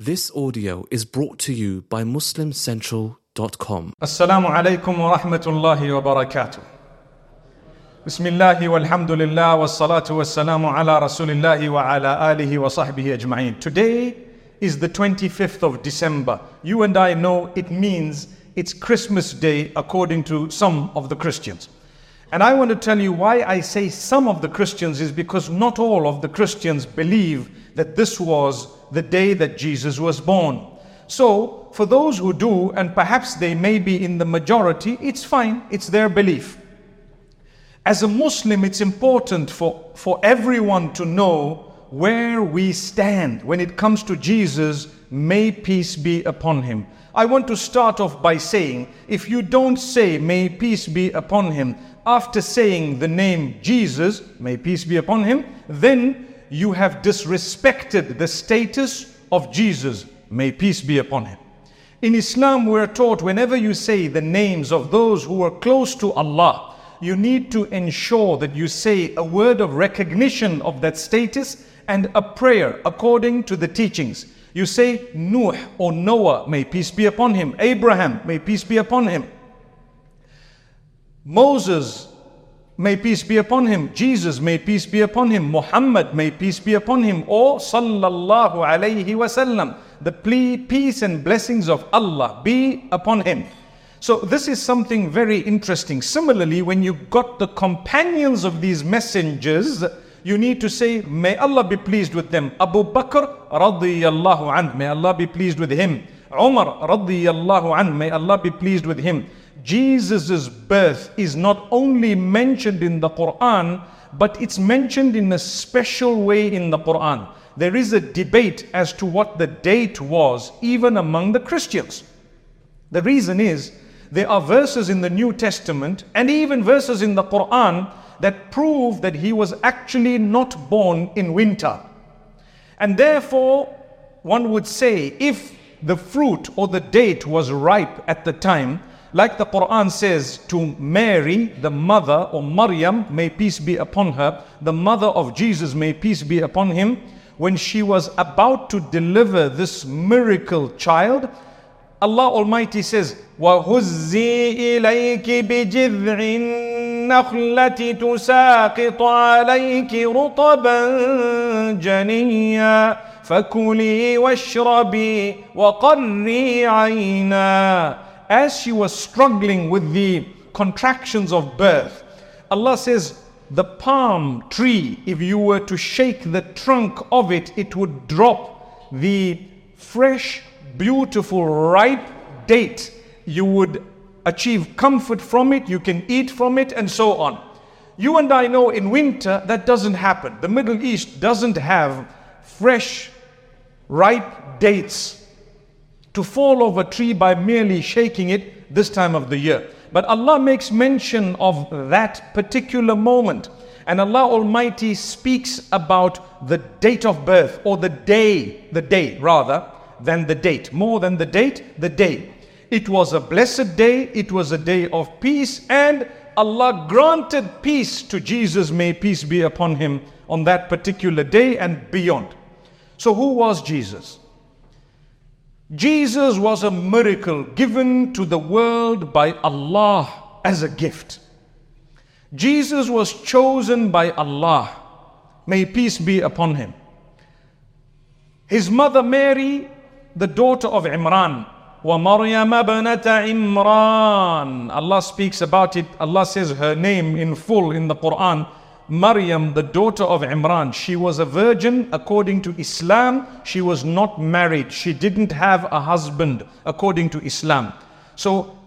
This audio is brought to you by MuslimCentral.com. Assalamu alaikum wa rahmatullahi wa barakatuh. Bismillah walhamdulillah wa salatu wa salamu ala rasulillahi wa ala alihi wa sahbihi ajma'in. Today is the 25th of December. You and I know it means it's Christmas Day according to some of the Christians. And I want to tell you why I say some of the Christians is because not all of the Christians believe that this was the day that Jesus was born. So, for those who do, and perhaps they may be in the majority, it's fine, it's their belief. As a Muslim, it's important for, for everyone to know where we stand when it comes to Jesus, may peace be upon him. I want to start off by saying if you don't say, may peace be upon him, after saying the name Jesus, may peace be upon him, then you have disrespected the status of Jesus, may peace be upon him. In Islam, we're taught whenever you say the names of those who are close to Allah, you need to ensure that you say a word of recognition of that status and a prayer according to the teachings. You say Nuh or Noah, may peace be upon him. Abraham, may peace be upon him. Moses, may peace be upon him. Jesus, may peace be upon him. Muhammad, may peace be upon him. Or Sallallahu alayhi wasallam. The peace and blessings of Allah be upon him. So this is something very interesting. Similarly, when you got the companions of these messengers, you need to say, May Allah be pleased with them. Abu Bakr radiyallahu anh, may Allah be pleased with him. Umar radiyallahu anh, may Allah be pleased with him. Jesus' birth is not only mentioned in the Quran, but it's mentioned in a special way in the Quran. There is a debate as to what the date was, even among the Christians. The reason is, there are verses in the New Testament and even verses in the Quran that prove that he was actually not born in winter. And therefore, one would say if the fruit or the date was ripe at the time, like the Quran says to Mary, the mother, or Maryam, may peace be upon her, the mother of Jesus, may peace be upon him, when she was about to deliver this miracle child, Allah Almighty says, وَهُزِّي إِلَيْكِ بِجِذْعِ النَّخْلَةِ تُسَاقِطُ عَلَيْكِ رُطَبًا جَنِيًّا فَكُلِي وَاشْرَبِي وَقَرِّي عَيْنًا as she was struggling with the contractions of birth, Allah says, the palm tree, if you were to shake the trunk of it, it would drop the fresh, beautiful, ripe date. You would achieve comfort from it, you can eat from it, and so on. You and I know in winter that doesn't happen. The Middle East doesn't have fresh, ripe dates to fall off a tree by merely shaking it this time of the year. But Allah makes mention of that particular moment. And Allah Almighty speaks about the date of birth or the day, the day rather, than the date. More than the date, the day. It was a blessed day, it was a day of peace, and Allah granted peace to Jesus, may peace be upon him, on that particular day and beyond. So, who was Jesus? Jesus was a miracle given to the world by Allah as a gift. Jesus was chosen by Allah. May peace be upon him. His mother Mary, the daughter of Imran, وَمَرْيَمَ بَنَةَ Imran. Allah speaks about it. Allah says her name in full in the Quran. Maryam, the daughter of Imran, she was a virgin according to Islam. She was not married. She didn't have a husband according to Islam. So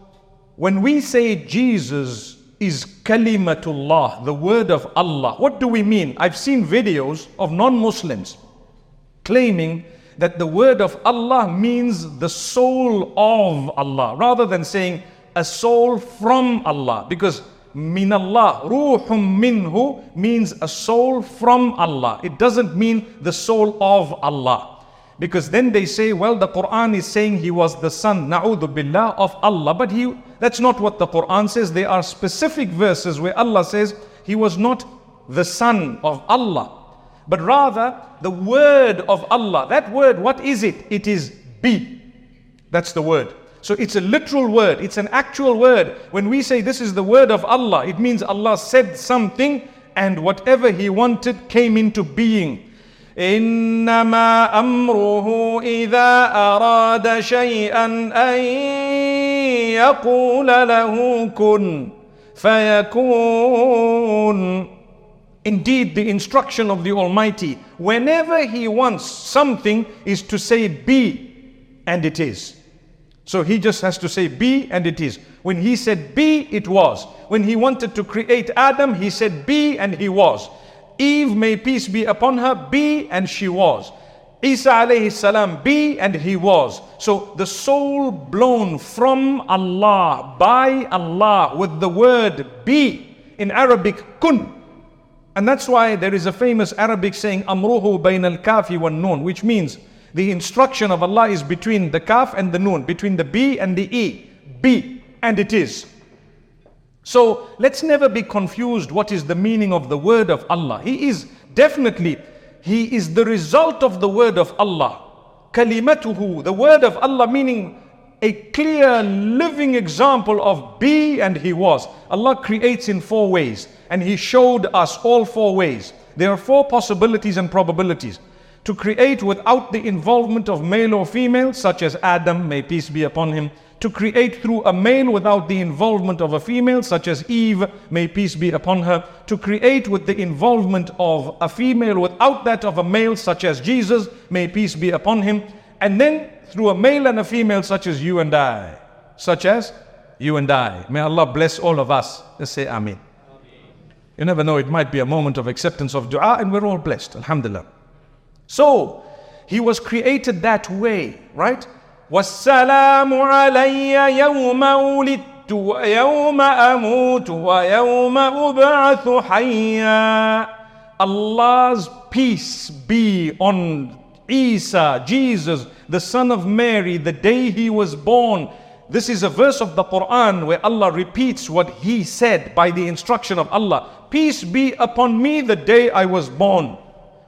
when we say Jesus is kalimatullah, the word of Allah, what do we mean? I've seen videos of non-Muslims claiming that the word of Allah means the soul of Allah rather than saying a soul from Allah because min Allah, ruhum minhu means a soul from Allah. It doesn't mean the soul of Allah. Because then they say, well, the Quran is saying he was the son, na'udhu billah, of Allah. But he, that's not what the Quran says. There are specific verses where Allah says he was not the son of Allah. but rather the word of Allah. That word, what is it? It is be. That's the word. So it's a literal word, it's an actual word. When we say this is the word of Allah, it means Allah said something and whatever He wanted came into being. إنما أمره إذا أراد شيئا أن يقول له كن فيكون Indeed, the instruction of the Almighty, whenever He wants something, is to say be, and it is. So He just has to say be, and it is. When He said be, it was. When He wanted to create Adam, He said be, and He was. Eve, may peace be upon her, be, and she was. Isa alayhi salam, be, and he was. So the soul blown from Allah, by Allah, with the word be, in Arabic, kun. And that's why there is a famous Arabic saying, Amruhu bain al kafi wa nun, which means the instruction of Allah is between the kaf and the noon, between the B and the E. Be, and it is. So let's never be confused what is the meaning of the word of Allah. He is definitely, He is the result of the word of Allah. Kalimatuhu, the word of Allah meaning a clear living example of be and He was. Allah creates in four ways and He showed us all four ways. There are four possibilities and probabilities. To create without the involvement of male or female, such as Adam, may peace be upon him. To create through a male without the involvement of a female, such as Eve, may peace be upon her. To create with the involvement of a female without that of a male, such as Jesus, may peace be upon him. And then through a male and a female, such as you and I. Such as you and I. May Allah bless all of us. Let's say Ameen. You never know, it might be a moment of acceptance of dua, and we're all blessed. Alhamdulillah. So, he was created that way, right? والسلام علي يوم ولدت ويوم أموت ويوم أبعث حيا Allah's peace be on Isa, Jesus, the son of Mary, the day he was born. This is a verse of the Quran where Allah repeats what he said by the instruction of Allah. Peace be upon me the day I was born.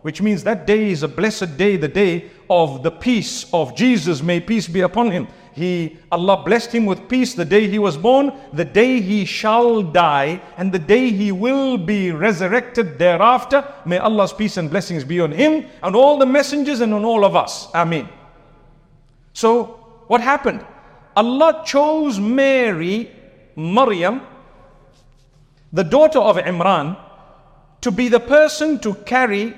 Which means that day is a blessed day, the day of the peace of Jesus. May peace be upon him. He, Allah blessed him with peace the day he was born, the day he shall die, and the day he will be resurrected thereafter. May Allah's peace and blessings be on him and all the messengers and on all of us. Ameen. So, what happened? Allah chose Mary, Maryam, the daughter of Imran, to be the person to carry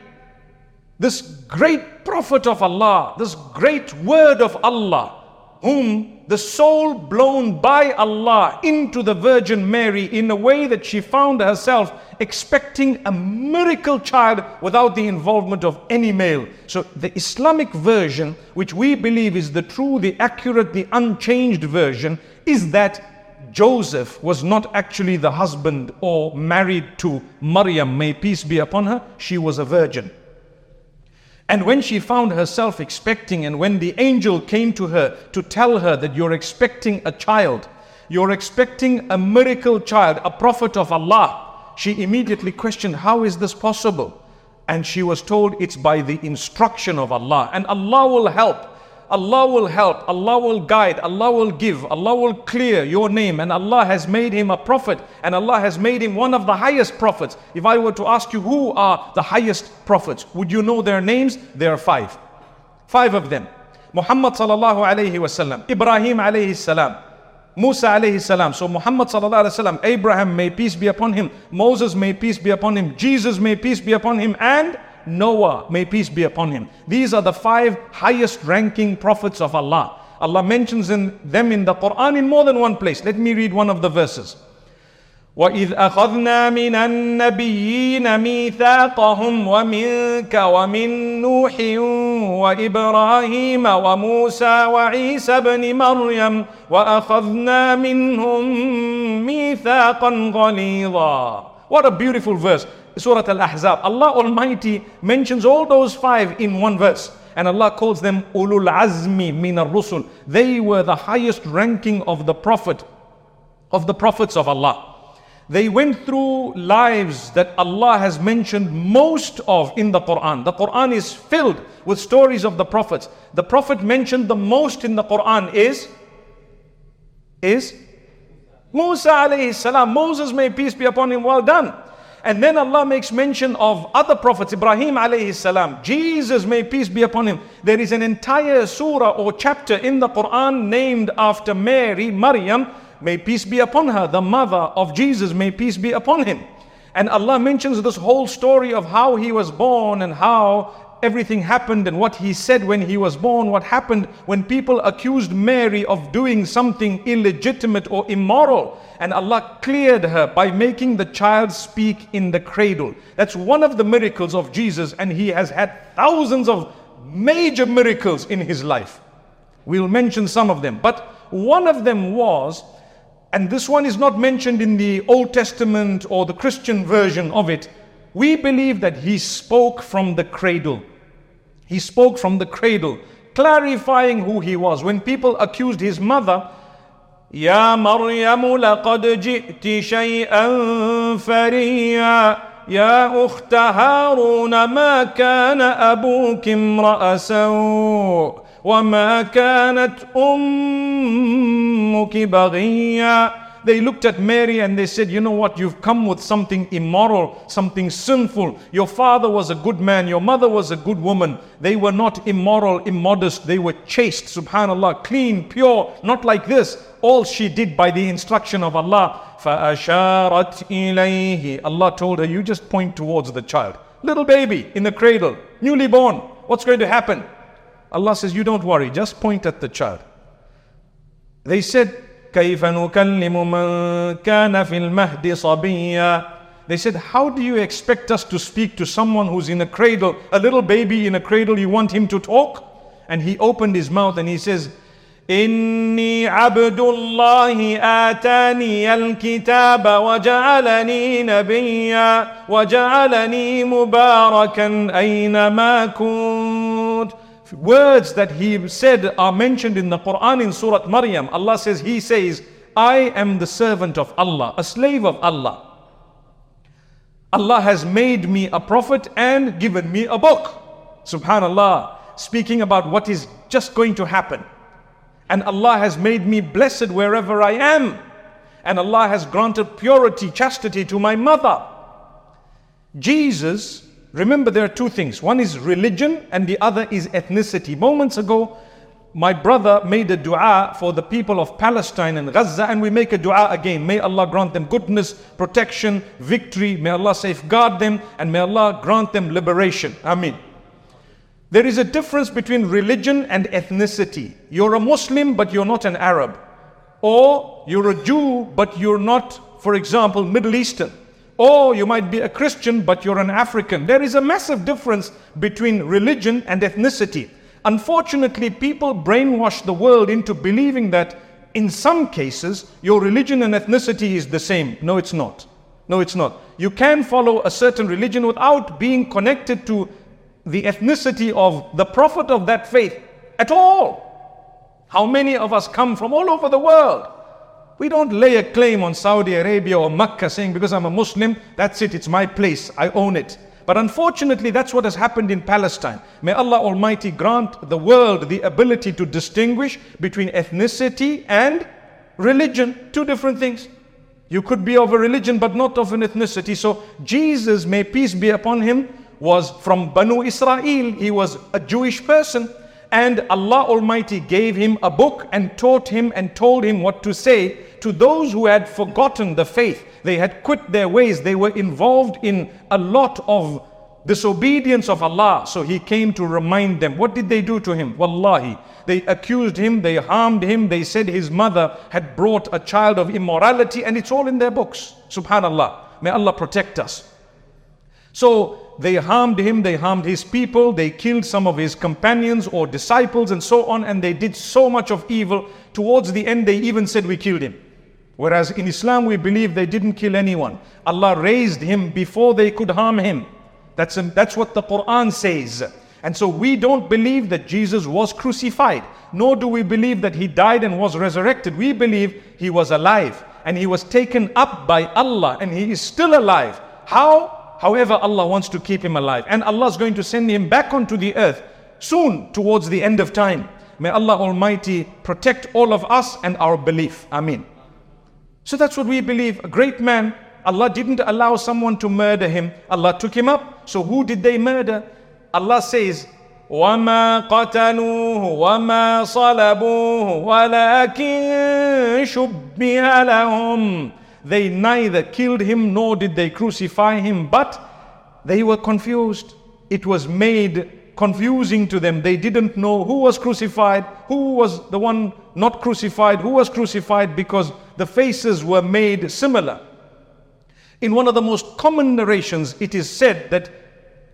this great prophet of Allah, this great word of Allah, whom the soul blown by Allah into the Virgin Mary in a way that she found herself expecting a miracle child without the involvement of any male. So the Islamic version, which we believe is the true, the accurate, the unchanged version, is that Joseph was not actually the husband or married to Maryam, may peace be upon her, she was a virgin. And when she found herself expecting, and when the angel came to her to tell her that you're expecting a child, you're expecting a miracle child, a prophet of Allah, she immediately questioned, How is this possible? And she was told it's by the instruction of Allah, and Allah will help. Allah will help, Allah will guide, Allah will give, Allah will clear your name, and Allah has made him a prophet, and Allah has made him one of the highest prophets. If I were to ask you who are the highest prophets, would you know their names? There are five. Five of them. Muhammad sallallahu alayhi wasallam, Ibrahim alayhi salam, Musa alayhi salam. So Muhammad sallallahu alayhi wasallam, Abraham may peace be upon him, Moses may peace be upon him, Jesus may peace be upon him, and Noah, may peace be upon him. These are the five highest ranking prophets of Allah. Allah mentions in them in the Quran in more than one place. Let me read one of the verses. وإذ أخذنا من النبيين ميثاقهم ومنك ومن نوح وإبراهيم وموسى وعيسى بن مريم وأخذنا منهم ميثاقا غليظا What a beautiful verse. Surah Al-Ahzab. Allah Almighty mentions all those five in one verse. And Allah calls them ulul azmi min ar-rusul. They were the highest ranking of the prophet, of the prophets of Allah. They went through lives that Allah has mentioned most of in the Quran. The Quran is filled with stories of the prophets. The prophet mentioned the most in the Quran is is Musa alayhi salam. Moses may peace be upon him, well done. And then Allah makes mention of other prophets, Ibrahim alayhi salam, Jesus may peace be upon him. There is an entire surah or chapter in the Quran named after Mary, Maryam, may peace be upon her, the mother of Jesus, may peace be upon him. And Allah mentions this whole story of how he was born and how everything happened and what he said when he was born, what happened when people accused Mary of doing something illegitimate or immoral. And Allah cleared her by making the child speak in the cradle. That's one of the miracles of Jesus, and he has had thousands of major miracles in his life. We'll mention some of them, but one of them was and this one is not mentioned in the Old Testament or the Christian version of it. We believe that he spoke from the cradle. He spoke from the cradle, clarifying who he was. When people accused his mother, يا مريم لقد جئت شيئا فريا يا أخت هارون ما كان أبوك امرأ سوء وما كانت أمك بغيا they looked at Mary and they said, You know what? You've come with something immoral, something sinful. Your father was a good man, your mother was a good woman. They were not immoral, immodest. They were chaste, subhanAllah, clean, pure, not like this. All she did by the instruction of Allah. فَأَشَارَتْ إِلَيْهِ Allah told her, You just point towards the child. Little baby in the cradle, newly born. What's going to happen? Allah says, You don't worry, just point at the child. They said, كيف نكلم من كان في المهد صبيا They said, How do you expect us to speak to someone who's in a cradle, a little baby in a cradle, you want him to talk? And he opened his mouth and he says, إني عبد الله آتاني الكتاب وجعلني نبيا وجعلني مباركا أينما كنت words that he said are mentioned in the Quran in Surah Maryam. Allah says, He says, I am the servant of Allah, a slave of Allah. Allah has made me a prophet and given me a book. Subhanallah, speaking about what is just going to happen. And Allah has made me blessed wherever I am. And Allah has granted purity, chastity to my mother. Jesus Remember, there are two things one is religion and the other is ethnicity. Moments ago, my brother made a dua for the people of Palestine and Gaza, and we make a dua again. May Allah grant them goodness, protection, victory. May Allah safeguard them, and may Allah grant them liberation. Ameen. There is a difference between religion and ethnicity. You're a Muslim, but you're not an Arab. Or you're a Jew, but you're not, for example, Middle Eastern. Or you might be a Christian, but you're an African. There is a massive difference between religion and ethnicity. Unfortunately, people brainwash the world into believing that in some cases your religion and ethnicity is the same. No, it's not. No, it's not. You can follow a certain religion without being connected to the ethnicity of the prophet of that faith at all. How many of us come from all over the world? We don't lay a claim on Saudi Arabia or Mecca saying, because I'm a Muslim, that's it, it's my place, I own it. But unfortunately, that's what has happened in Palestine. May Allah Almighty grant the world the ability to distinguish between ethnicity and religion, two different things. You could be of a religion but not of an ethnicity. So Jesus, may peace be upon him, was from Banu Israel. He was a Jewish person. And Allah Almighty gave him a book and taught him and told him what to say to those who had forgotten the faith. They had quit their ways. They were involved in a lot of disobedience of Allah. So he came to remind them. What did they do to him? Wallahi. They accused him, they harmed him, they said his mother had brought a child of immorality, and it's all in their books. Subhanallah. May Allah protect us. So they harmed him, they harmed his people, they killed some of his companions or disciples and so on, and they did so much of evil. Towards the end, they even said, We killed him. Whereas in Islam, we believe they didn't kill anyone. Allah raised him before they could harm him. That's, a, that's what the Quran says. And so we don't believe that Jesus was crucified, nor do we believe that he died and was resurrected. We believe he was alive and he was taken up by Allah and he is still alive. How? However, Allah wants to keep him alive. And Allah is going to send him back onto the earth soon towards the end of time. May Allah Almighty protect all of us and our belief. Ameen. So that's what we believe. A great man, Allah didn't allow someone to murder him. Allah took him up. So who did they murder? Allah says, وما قتلوه وما صلبوه ولكن شبه لهم they neither killed him nor did they crucify him, but they were confused. It was made confusing to them. They didn't know who was crucified, who was the one not crucified, who was crucified because the faces were made similar. In one of the most common narrations, it is said that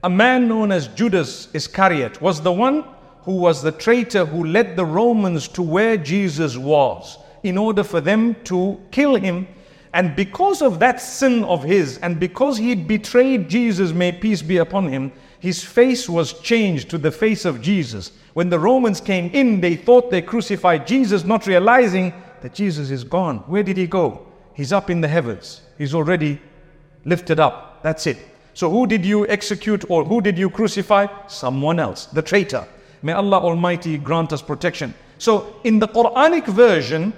a man known as Judas Iscariot was the one who was the traitor who led the Romans to where Jesus was in order for them to kill him. And because of that sin of his, and because he betrayed Jesus, may peace be upon him, his face was changed to the face of Jesus. When the Romans came in, they thought they crucified Jesus, not realizing that Jesus is gone. Where did he go? He's up in the heavens. He's already lifted up. That's it. So who did you execute or who did you crucify? Someone else, the traitor. May Allah Almighty grant us protection. So in the Quranic version,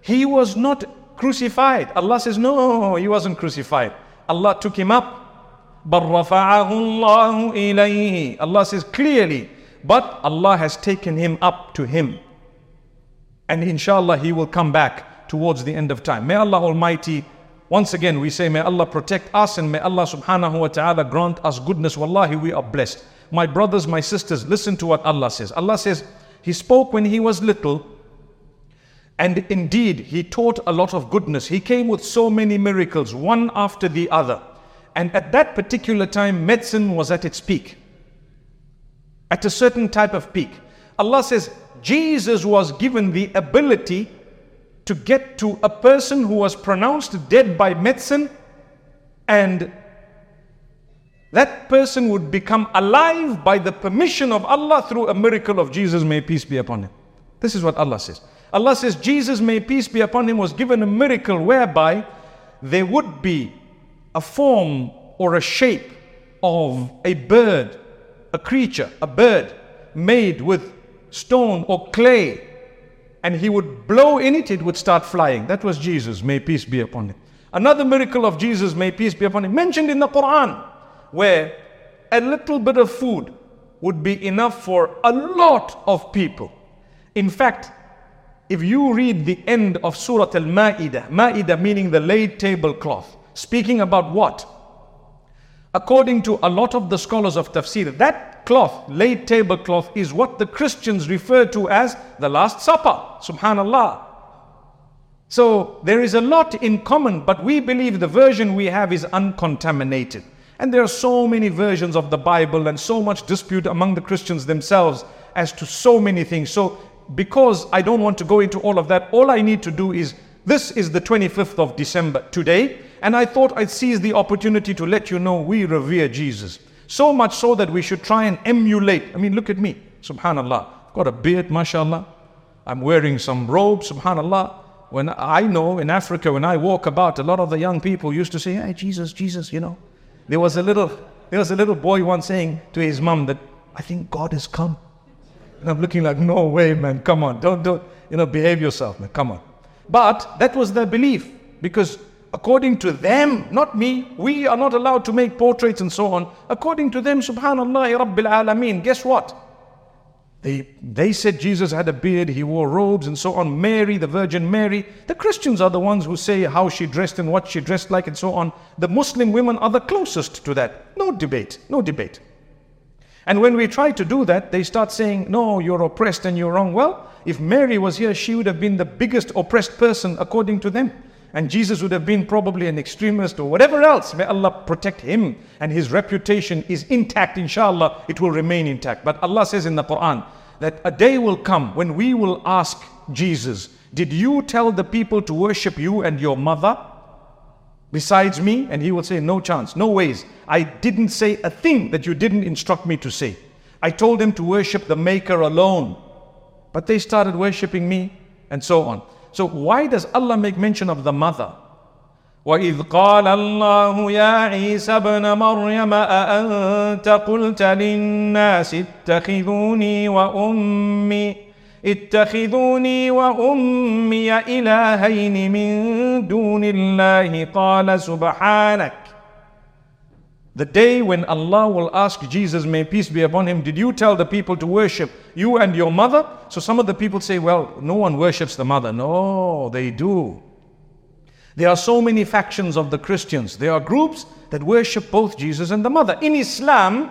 he was not crucified. Allah says, no, he wasn't crucified. Allah took him up. Allah says clearly, but Allah has taken him up to him. And inshallah, he will come back towards the end of time. May Allah Almighty once again, we say, may Allah protect us and may Allah subhanahu wa ta'ala grant us goodness. Wallahi, we are blessed. My brothers, my sisters, listen to what Allah says. Allah says, He spoke when He was little, and indeed, He taught a lot of goodness. He came with so many miracles, one after the other. And at that particular time, medicine was at its peak, at a certain type of peak. Allah says, Jesus was given the ability to get to a person who was pronounced dead by medicine and that person would become alive by the permission of Allah through a miracle of Jesus, may peace be upon him. This is what Allah says. Allah says, Jesus, may peace be upon him, was given a miracle whereby there would be a form or a shape of a bird, a creature, a bird made with stone or clay and he would blow in it, it would start flying. That was Jesus, may peace be upon him. Another miracle of Jesus, may peace be upon him, mentioned in the Quran, where a little bit of food would be enough for a lot of people. In fact, if you read the end of Surah Al Ma'idah, Ma'idah meaning the laid tablecloth, speaking about what? According to a lot of the scholars of tafsir, that cloth, laid tablecloth, is what the Christians refer to as the Last Supper. Subhanallah. So there is a lot in common, but we believe the version we have is uncontaminated. And there are so many versions of the Bible and so much dispute among the Christians themselves as to so many things. So, because I don't want to go into all of that, all I need to do is this is the 25th of December today. And I thought I'd seize the opportunity to let you know we revere Jesus. So much so that we should try and emulate. I mean, look at me. Subhanallah. I've got a beard, mashallah. I'm wearing some robes, subhanallah. When I know in Africa, when I walk about, a lot of the young people used to say, Hey, Jesus, Jesus, you know. There was a little there was a little boy once saying to his mom that I think God has come. And I'm looking like, no way, man, come on, don't don't you know, behave yourself, man, come on. But that was their belief because according to them, not me, we are not allowed to make portraits and so on. According to them, subhanallah, rabbil alameen, guess what? They, they said Jesus had a beard, he wore robes and so on. Mary, the Virgin Mary. The Christians are the ones who say how she dressed and what she dressed like and so on. The Muslim women are the closest to that. No debate, no debate. And when we try to do that, they start saying, no, you're oppressed and you're wrong. Well, if Mary was here, she would have been the biggest oppressed person according to them. And Jesus would have been probably an extremist or whatever else. May Allah protect him and his reputation is intact, inshallah, it will remain intact. But Allah says in the Quran that a day will come when we will ask Jesus, Did you tell the people to worship you and your mother besides me? And he will say, No chance, no ways. I didn't say a thing that you didn't instruct me to say. I told them to worship the Maker alone. But they started worshipping me and so on. So why does Allah make mention of the mother? وإذ قال الله يا عيسى ابن مريم أأنت قلت للناس اتخذوني وأمي اتخذوني وأمي إلهين من دون الله قال سبحانك The day when Allah will ask Jesus, may peace be upon him, did you tell the people to worship you and your mother? So some of the people say, well, no one worships the mother. No, they do. There are so many factions of the Christians. There are groups that worship both Jesus and the mother. In Islam,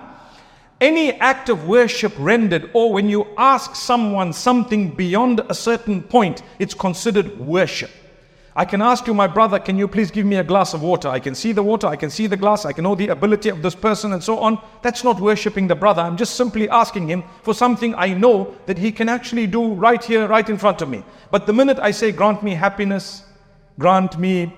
any act of worship rendered, or when you ask someone something beyond a certain point, it's considered worship. I can ask you, my brother, can you please give me a glass of water? I can see the water, I can see the glass, I can know the ability of this person, and so on. That's not worshipping the brother. I'm just simply asking him for something I know that he can actually do right here, right in front of me. But the minute I say, grant me happiness, grant me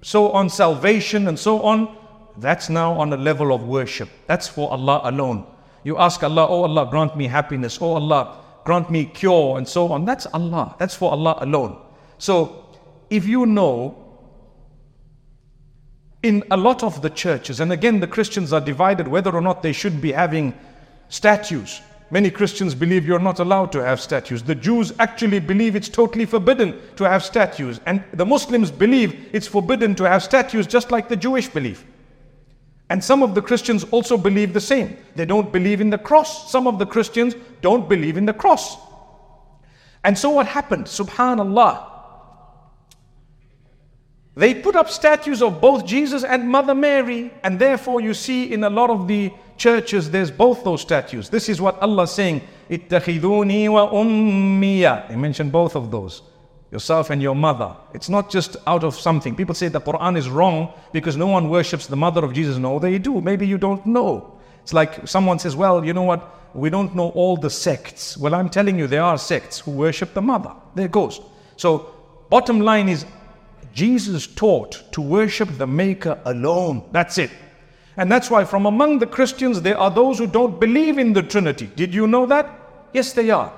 so on, salvation, and so on, that's now on a level of worship. That's for Allah alone. You ask Allah, oh Allah, grant me happiness, oh Allah, grant me cure, and so on. That's Allah. That's for Allah alone. So, if you know in a lot of the churches, and again, the Christians are divided whether or not they should be having statues. Many Christians believe you're not allowed to have statues. The Jews actually believe it's totally forbidden to have statues. And the Muslims believe it's forbidden to have statues just like the Jewish believe. And some of the Christians also believe the same. They don't believe in the cross. Some of the Christians don't believe in the cross. And so what happened? Subhanallah. They put up statues of both Jesus and Mother Mary, and therefore you see in a lot of the churches there's both those statues. This is what Allah is saying, Ittakhiduni wa ummiya. They mention both of those. Yourself and your mother. It's not just out of something. People say the Quran is wrong because no one worships the mother of Jesus. No, they do. Maybe you don't know. It's like someone says, Well, you know what? We don't know all the sects. Well, I'm telling you, there are sects who worship the mother. There goes. So, bottom line is Jesus taught to worship the Maker alone. That's it. And that's why from among the Christians, there are those who don't believe in the Trinity. Did you know that? Yes, they are.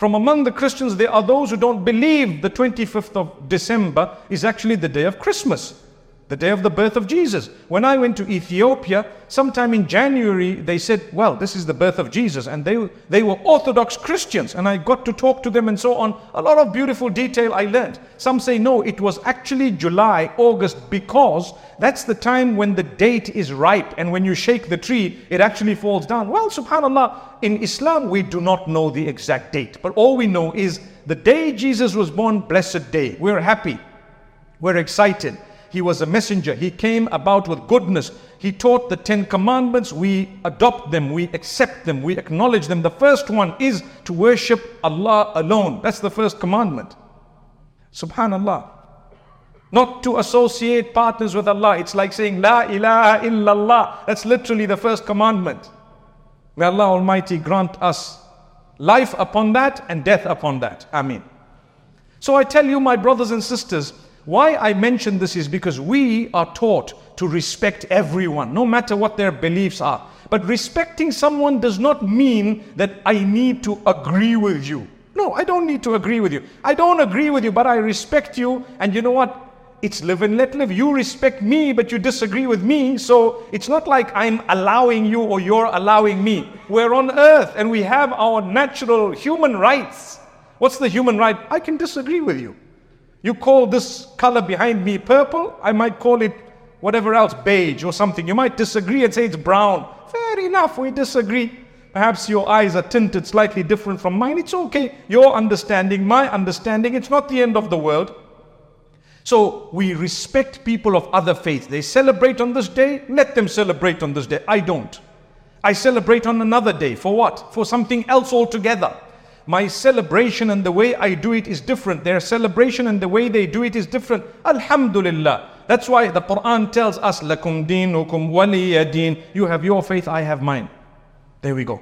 From among the Christians, there are those who don't believe the 25th of December is actually the day of Christmas the day of the birth of Jesus. When I went to Ethiopia, sometime in January, they said, Well, this is the birth of Jesus. And they, they were Orthodox Christians. And I got to talk to them and so on. A lot of beautiful detail I learned. Some say, No, it was actually July, August, because that's the time when the date is ripe. And when you shake the tree, it actually falls down. Well, subhanAllah, in Islam, we do not know the exact date. But all we know is the day Jesus was born, blessed day. We're happy. We're excited. He was a messenger. He came about with goodness. He taught the Ten Commandments. We adopt them, we accept them, we acknowledge them. The first one is to worship Allah alone. That's the first commandment. Subhanallah. Not to associate partners with Allah. It's like saying La ilaha illallah. That's literally the first commandment. May Allah Almighty grant us life upon that and death upon that. Ameen. So I tell you, my brothers and sisters, why I mention this is because we are taught to respect everyone, no matter what their beliefs are. But respecting someone does not mean that I need to agree with you. No, I don't need to agree with you. I don't agree with you, but I respect you. And you know what? It's live and let live. You respect me, but you disagree with me. So it's not like I'm allowing you or you're allowing me. We're on earth and we have our natural human rights. What's the human right? I can disagree with you. You call this color behind me purple, I might call it whatever else, beige or something. You might disagree and say it's brown. Fair enough, we disagree. Perhaps your eyes are tinted slightly different from mine. It's okay. Your understanding, my understanding, it's not the end of the world. So we respect people of other faiths. They celebrate on this day, let them celebrate on this day. I don't. I celebrate on another day. For what? For something else altogether my celebration and the way I do it is different. Their celebration and the way they do it is different. Alhamdulillah. That's why the Quran tells us, Lakum dinukum waliyadeen. You have your faith, I have mine. There we go.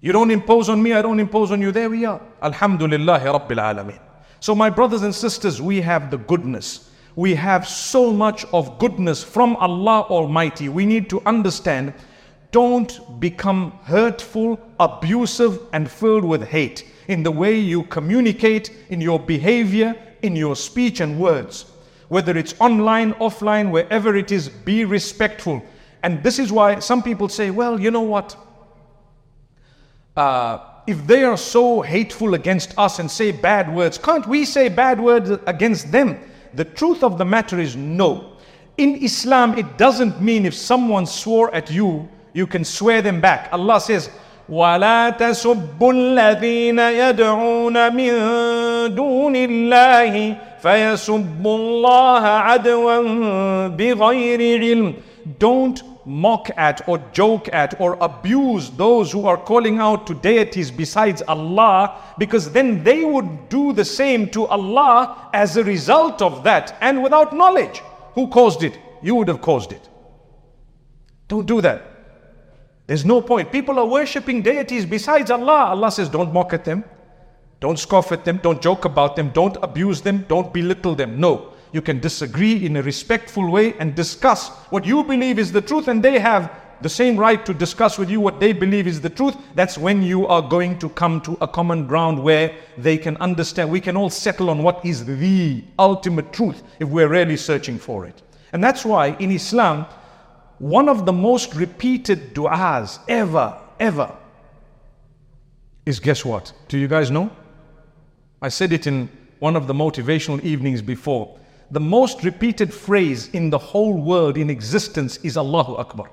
You don't impose on me, I don't impose on you. There we are. Alhamdulillah Rabbil Alameen. So, my brothers and sisters, we have the goodness. We have so much of goodness from Allah Almighty. We need to understand don't become hurtful, abusive, and filled with hate in the way you communicate, in your behavior, in your speech and words. Whether it's online, offline, wherever it is, be respectful. And this is why some people say, well, you know what? Uh, if they are so hateful against us and say bad words, can't we say bad words against them? The truth of the matter is no. In Islam, it doesn't mean if someone swore at you, you can swear them back. Allah says, ولا تسبوا الذين يدعون من دون الله فيسبوا الله عدوا بغير علم Don't mock at or joke at or abuse those who are calling out to deities besides Allah because then they would do the same to Allah as a result of that and without knowledge. Who caused it? You would have caused it. Don't do that. There's no point. People are worshipping deities besides Allah. Allah says, don't mock at them. Don't scoff at them. Don't joke about them. Don't abuse them. Don't belittle them. No. You can disagree in a respectful way and discuss what you believe is the truth, and they have the same right to discuss with you what they believe is the truth. That's when you are going to come to a common ground where they can understand. We can all settle on what is the ultimate truth if we're really searching for it. And that's why in Islam, one of the most repeated du'as ever, ever is guess what? Do you guys know? I said it in one of the motivational evenings before the most repeated phrase in the whole world in existence is Allahu Akbar.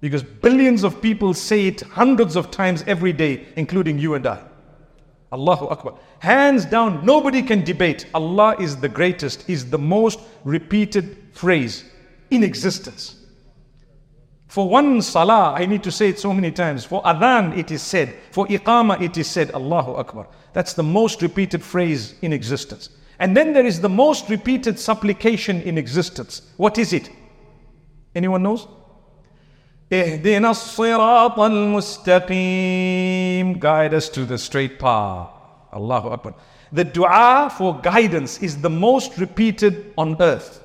Because billions of people say it hundreds of times every day, including you and I. Allahu Akbar. Hands down, nobody can debate. Allah is the greatest, is the most repeated phrase in existence. For one salah, I need to say it so many times. For adhan, it is said. For iqama, it is said. Allahu Akbar. That's the most repeated phrase in existence. And then there is the most repeated supplication in existence. What is it? Anyone knows? اهدنا الصراط المستقيم Guide us to the straight path. Allahu Akbar. The dua for guidance is the most repeated on earth.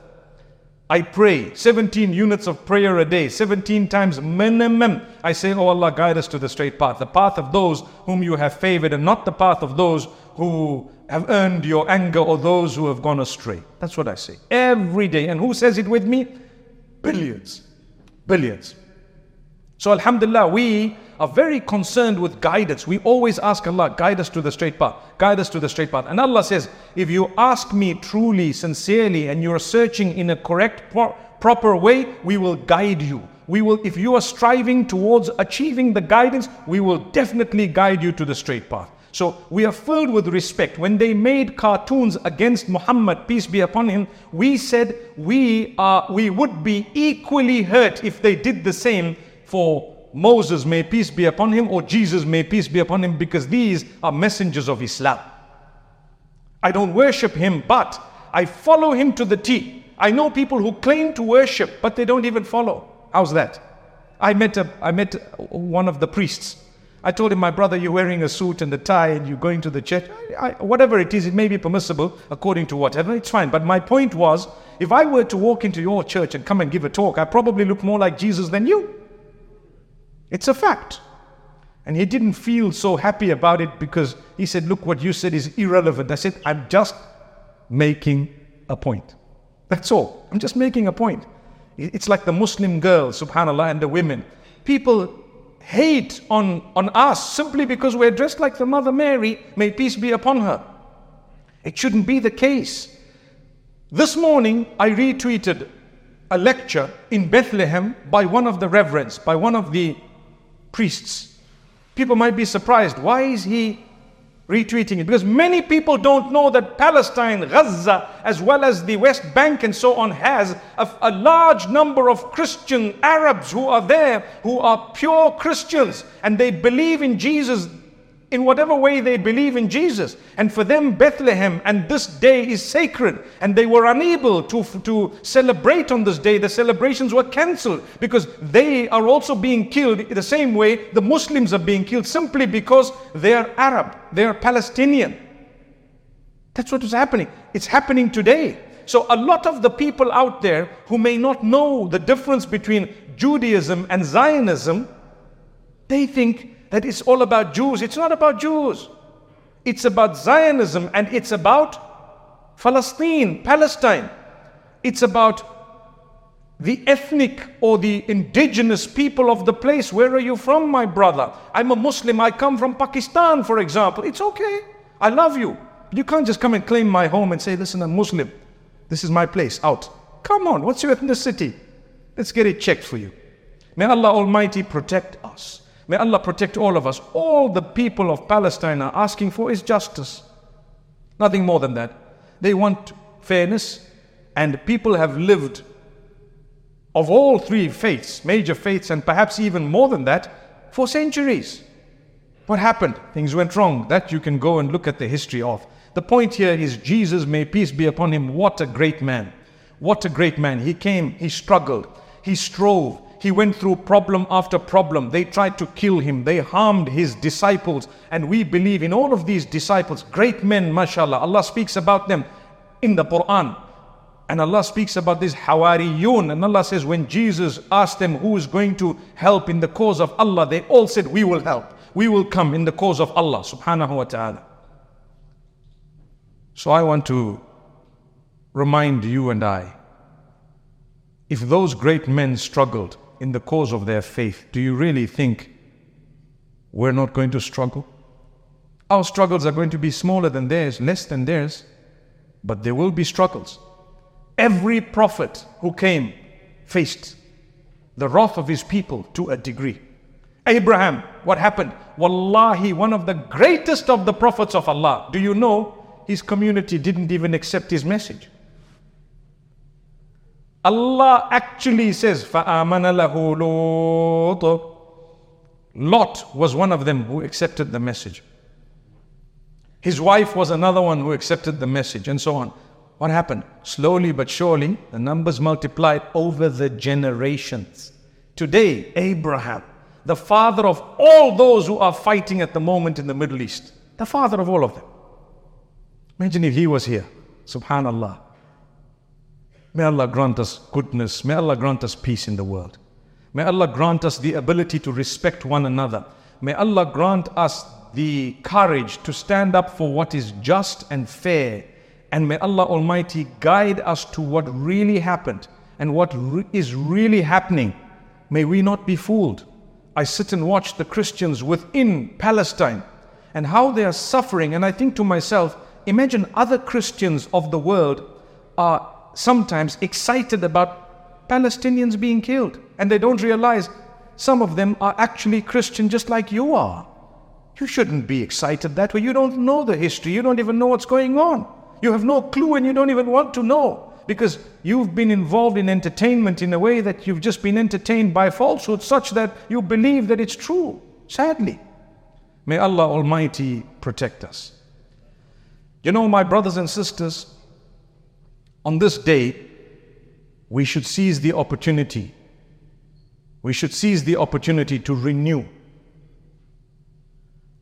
I pray 17 units of prayer a day, 17 times minimum. I say, Oh Allah, guide us to the straight path, the path of those whom you have favored, and not the path of those who have earned your anger or those who have gone astray. That's what I say every day. And who says it with me? Billions. Billions. So, Alhamdulillah, we are very concerned with guidance. We always ask Allah, guide us to the straight path, guide us to the straight path. And Allah says, if you ask me truly, sincerely, and you're searching in a correct, pro- proper way, we will guide you. We will, if you are striving towards achieving the guidance, we will definitely guide you to the straight path. So we are filled with respect. When they made cartoons against Muhammad, peace be upon him, we said we are we would be equally hurt if they did the same for Moses, may peace be upon him, or Jesus, may peace be upon him, because these are messengers of Islam. I don't worship him, but I follow him to the T. I know people who claim to worship, but they don't even follow. How's that? I met a, I met one of the priests I told him, my brother, you're wearing a suit and a tie and you're going to the church. I, I, whatever it is, it may be permissible according to whatever, it's fine. But my point was, if I were to walk into your church and come and give a talk, I probably look more like Jesus than you. It's a fact. And he didn't feel so happy about it because he said, Look, what you said is irrelevant. I said, I'm just making a point. That's all. I'm just making a point. It's like the Muslim girls, subhanAllah, and the women. People hate on, on us simply because we're dressed like the Mother Mary, may peace be upon her. It shouldn't be the case. This morning, I retweeted a lecture in Bethlehem by one of the reverends, by one of the priests. People might be surprised. Why is he retweeting it because many people don't know that Palestine, Gaza, as well as the West Bank and so on, has a, a, large number of Christian Arabs who are there who are pure Christians and they believe in Jesus in whatever way they believe in Jesus. And for them, Bethlehem and this day is sacred. And they were unable to, to celebrate on this day. The celebrations were cancelled because they are also being killed the same way the Muslims are being killed simply because they are Arab, they are Palestinian. That's what is happening. It's happening today. So, a lot of the people out there who may not know the difference between Judaism and Zionism, they think that it's all about Jews. It's not about Jews. It's about Zionism and it's about Palestine, Palestine. It's about the ethnic or the indigenous people of the place. Where are you from, my brother? I'm a Muslim. I come from Pakistan, for example. It's okay. I love you. You can't just come and claim my home and say, listen, I'm Muslim. This is my place. Out. Come on. What's your ethnicity? Let's get it checked for you. May Allah Almighty protect us. May Allah protect all of us. All the people of Palestine are asking for is justice. Nothing more than that. They want fairness, and people have lived of all three faiths, major faiths, and perhaps even more than that, for centuries. What happened? Things went wrong. That you can go and look at the history of. The point here is Jesus, may peace be upon him, what a great man. What a great man. He came, he struggled, he strove, he went through problem after problem. They tried to kill him, they harmed his disciples. And we believe in all of these disciples, great men, mashallah. Allah speaks about them in the Quran. And Allah speaks about this Hawariyun. And Allah says, when Jesus asked them who is going to help in the cause of Allah, they all said, We will help. We will come in the cause of Allah subhanahu wa ta'ala. So I want to remind you and I if those great men struggled in the cause of their faith, do you really think we're not going to struggle? Our struggles are going to be smaller than theirs, less than theirs, but there will be struggles. Every prophet who came faced the wrath of his people to a degree. Abraham, what happened? Wallahi, one of the greatest of the prophets of Allah. Do you know his community didn't even accept his message? Allah actually says, فَآمَنَ لَهُ لُوطٌ Lot was one of them who accepted the message. His wife was another one who accepted the message, and so on. What happened? Slowly but surely, the numbers multiplied over the generations. Today, Abraham, the father of all those who are fighting at the moment in the Middle East, the father of all of them. Imagine if he was here. Subhanallah. May Allah grant us goodness. May Allah grant us peace in the world. May Allah grant us the ability to respect one another. May Allah grant us the courage to stand up for what is just and fair. And may Allah Almighty guide us to what really happened and what re- is really happening. May we not be fooled. I sit and watch the Christians within Palestine and how they are suffering. And I think to myself, imagine other Christians of the world are sometimes excited about Palestinians being killed. And they don't realize some of them are actually Christian just like you are. You shouldn't be excited that way. You don't know the history. You don't even know what's going on. You have no clue and you don't even want to know because you've been involved in entertainment in a way that you've just been entertained by falsehood such that you believe that it's true. Sadly. May Allah Almighty protect us. You know, my brothers and sisters, on this day, we should seize the opportunity. We should seize the opportunity to renew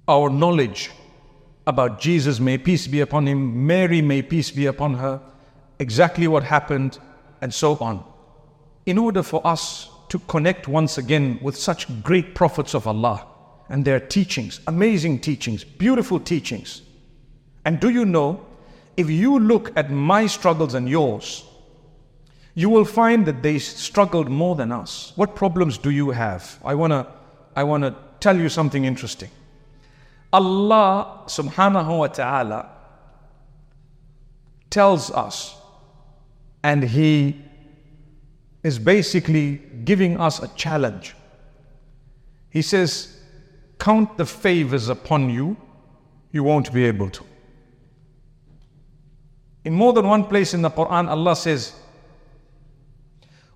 our knowledge about Jesus, may peace be upon him, Mary, may peace be upon her, exactly what happened, and so on. In order for us to connect once again with such great prophets of Allah and their teachings, amazing teachings, beautiful teachings. And do you know if you look at my struggles and yours, you will find that they struggled more than us. What problems do you have? I want to I want to tell you something interesting. Allah subhanahu wa ta'ala tells us and he is basically giving us a challenge. He says, count the favors upon you, you won't be able to. In more than one place in the Quran, Allah says,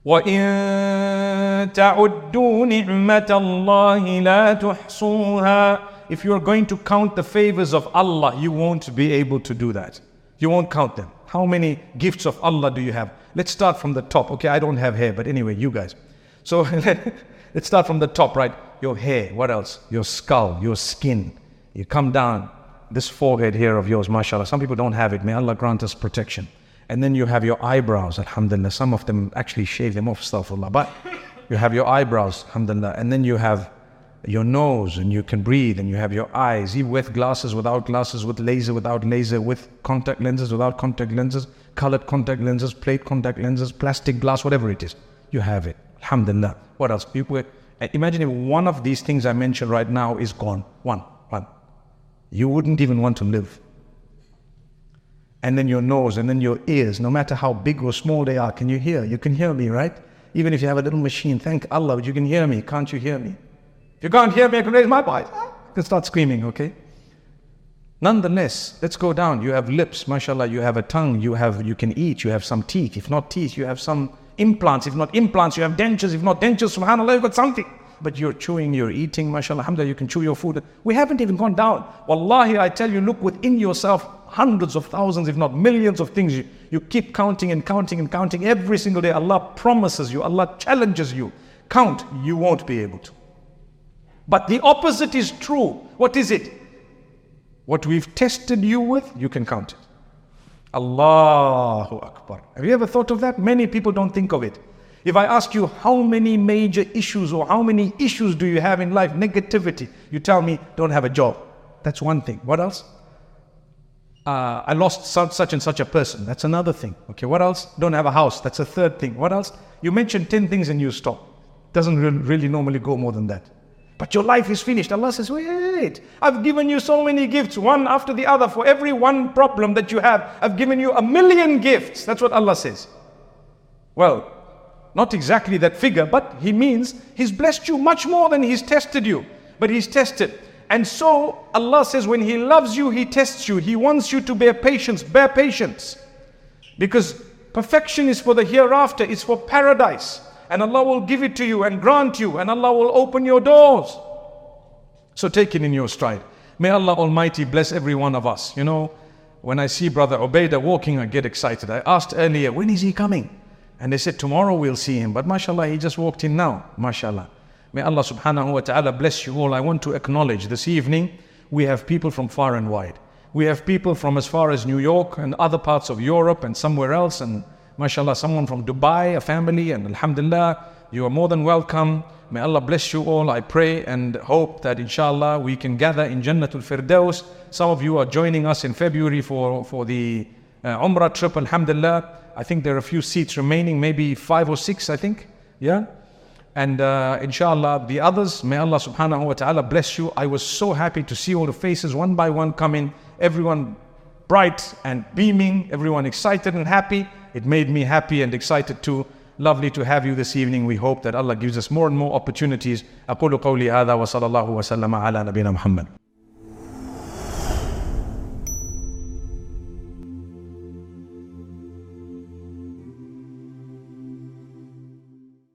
وَإِن تَعُدُّوا نِعْمَةَ اللَّهِ لَا تُحْصُوهَا If you are going to count the favors of Allah, you won't be able to do that. You won't count them. How many gifts of Allah do you have? Let's start from the top. Okay, I don't have hair, but anyway, you guys. So let's start from the top, right? Your hair. What else? Your skull, your skin. You come down this forehead here of yours, mashallah. Some people don't have it. May Allah grant us protection. And then you have your eyebrows, alhamdulillah. Some of them actually shave them off, astaghfirullah. But you have your eyebrows, alhamdulillah. And then you have your nose and you can breathe and you have your eyes, even with glasses, without glasses, with laser, without laser, with contact lenses, without contact lenses, colored contact lenses, plate contact lenses, plastic glass, whatever it is. You have it. Alhamdulillah. What else? People, imagine if one of these things I mentioned right now is gone. One, one. You wouldn't even want to live. And then your nose and then your ears, no matter how big or small they are, can you hear? You can hear me, right? Even if you have a little machine, thank Allah, but you can hear me. Can't you hear me? If you can't hear me, I can raise my voice. I can start screaming, okay? Nonetheless, let's go down. You have lips, mashallah, you have a tongue, you have you can eat, you have some teeth. If not teeth, you have some implants. If not implants, you have dentures. If not dentures, subhanAllah, you've got something. But you're chewing, you're eating, mashallah, alhamdulillah, you can chew your food. We haven't even gone down. Wallahi, I tell you, look within yourself, hundreds of thousands, if not millions of things. You, you keep counting and counting and counting every single day. Allah promises you, Allah challenges you. Count, you won't be able to. But the opposite is true. What is it? What we've tested you with, you can count it. Allahu Akbar. Have you ever thought of that? Many people don't think of it. If I ask you how many major issues or how many issues do you have in life, negativity, you tell me don't have a job. That's one thing. What else? Uh, I lost such, and such a person. That's another thing. Okay, what else? Don't have a house. That's a third thing. What else? You mention 10 things and you stop. Doesn't really normally go more than that. But your life is finished. Allah says, wait, I've given you so many gifts, one after the other. For every one problem that you have, I've given you a million gifts. That's what Allah says. Well, not exactly that figure, but He means He's blessed you much more than He's tested you. But He's tested. And so Allah says, when He loves you, He tests you. He wants you to bear patience. Bear patience. Because perfection is for the hereafter, it's for paradise and Allah will give it to you and grant you, and Allah will open your doors. So take it in your stride. May Allah Almighty bless every one of us. You know, when I see Brother Ubaidah walking, I get excited. I asked earlier, when is he coming? And they said, tomorrow we'll see him. But mashallah, he just walked in now. Mashallah. May Allah subhanahu wa ta'ala bless you all. I want to acknowledge this evening, we have people from far and wide. We have people from as far as New York and other parts of Europe and somewhere else and mashallah, someone from Dubai, a family, and alhamdulillah, you are more than welcome. May Allah bless you all. I pray and hope that inshallah we can gather in Jannatul Firdaus. Some of you are joining us in February for, for the uh, Umrah trip, alhamdulillah. I think there are a few seats remaining, maybe five or six, I think. Yeah? And uh, inshallah, the others, may Allah subhanahu wa ta'ala bless you. I was so happy to see all the faces one by one coming, everyone bright and beaming, everyone excited and happy. It made me happy and excited too. Lovely to have you this evening. We hope that Allah gives us more and more opportunities. أقول قولي هذا وصلى الله وسلم على نبينا محمد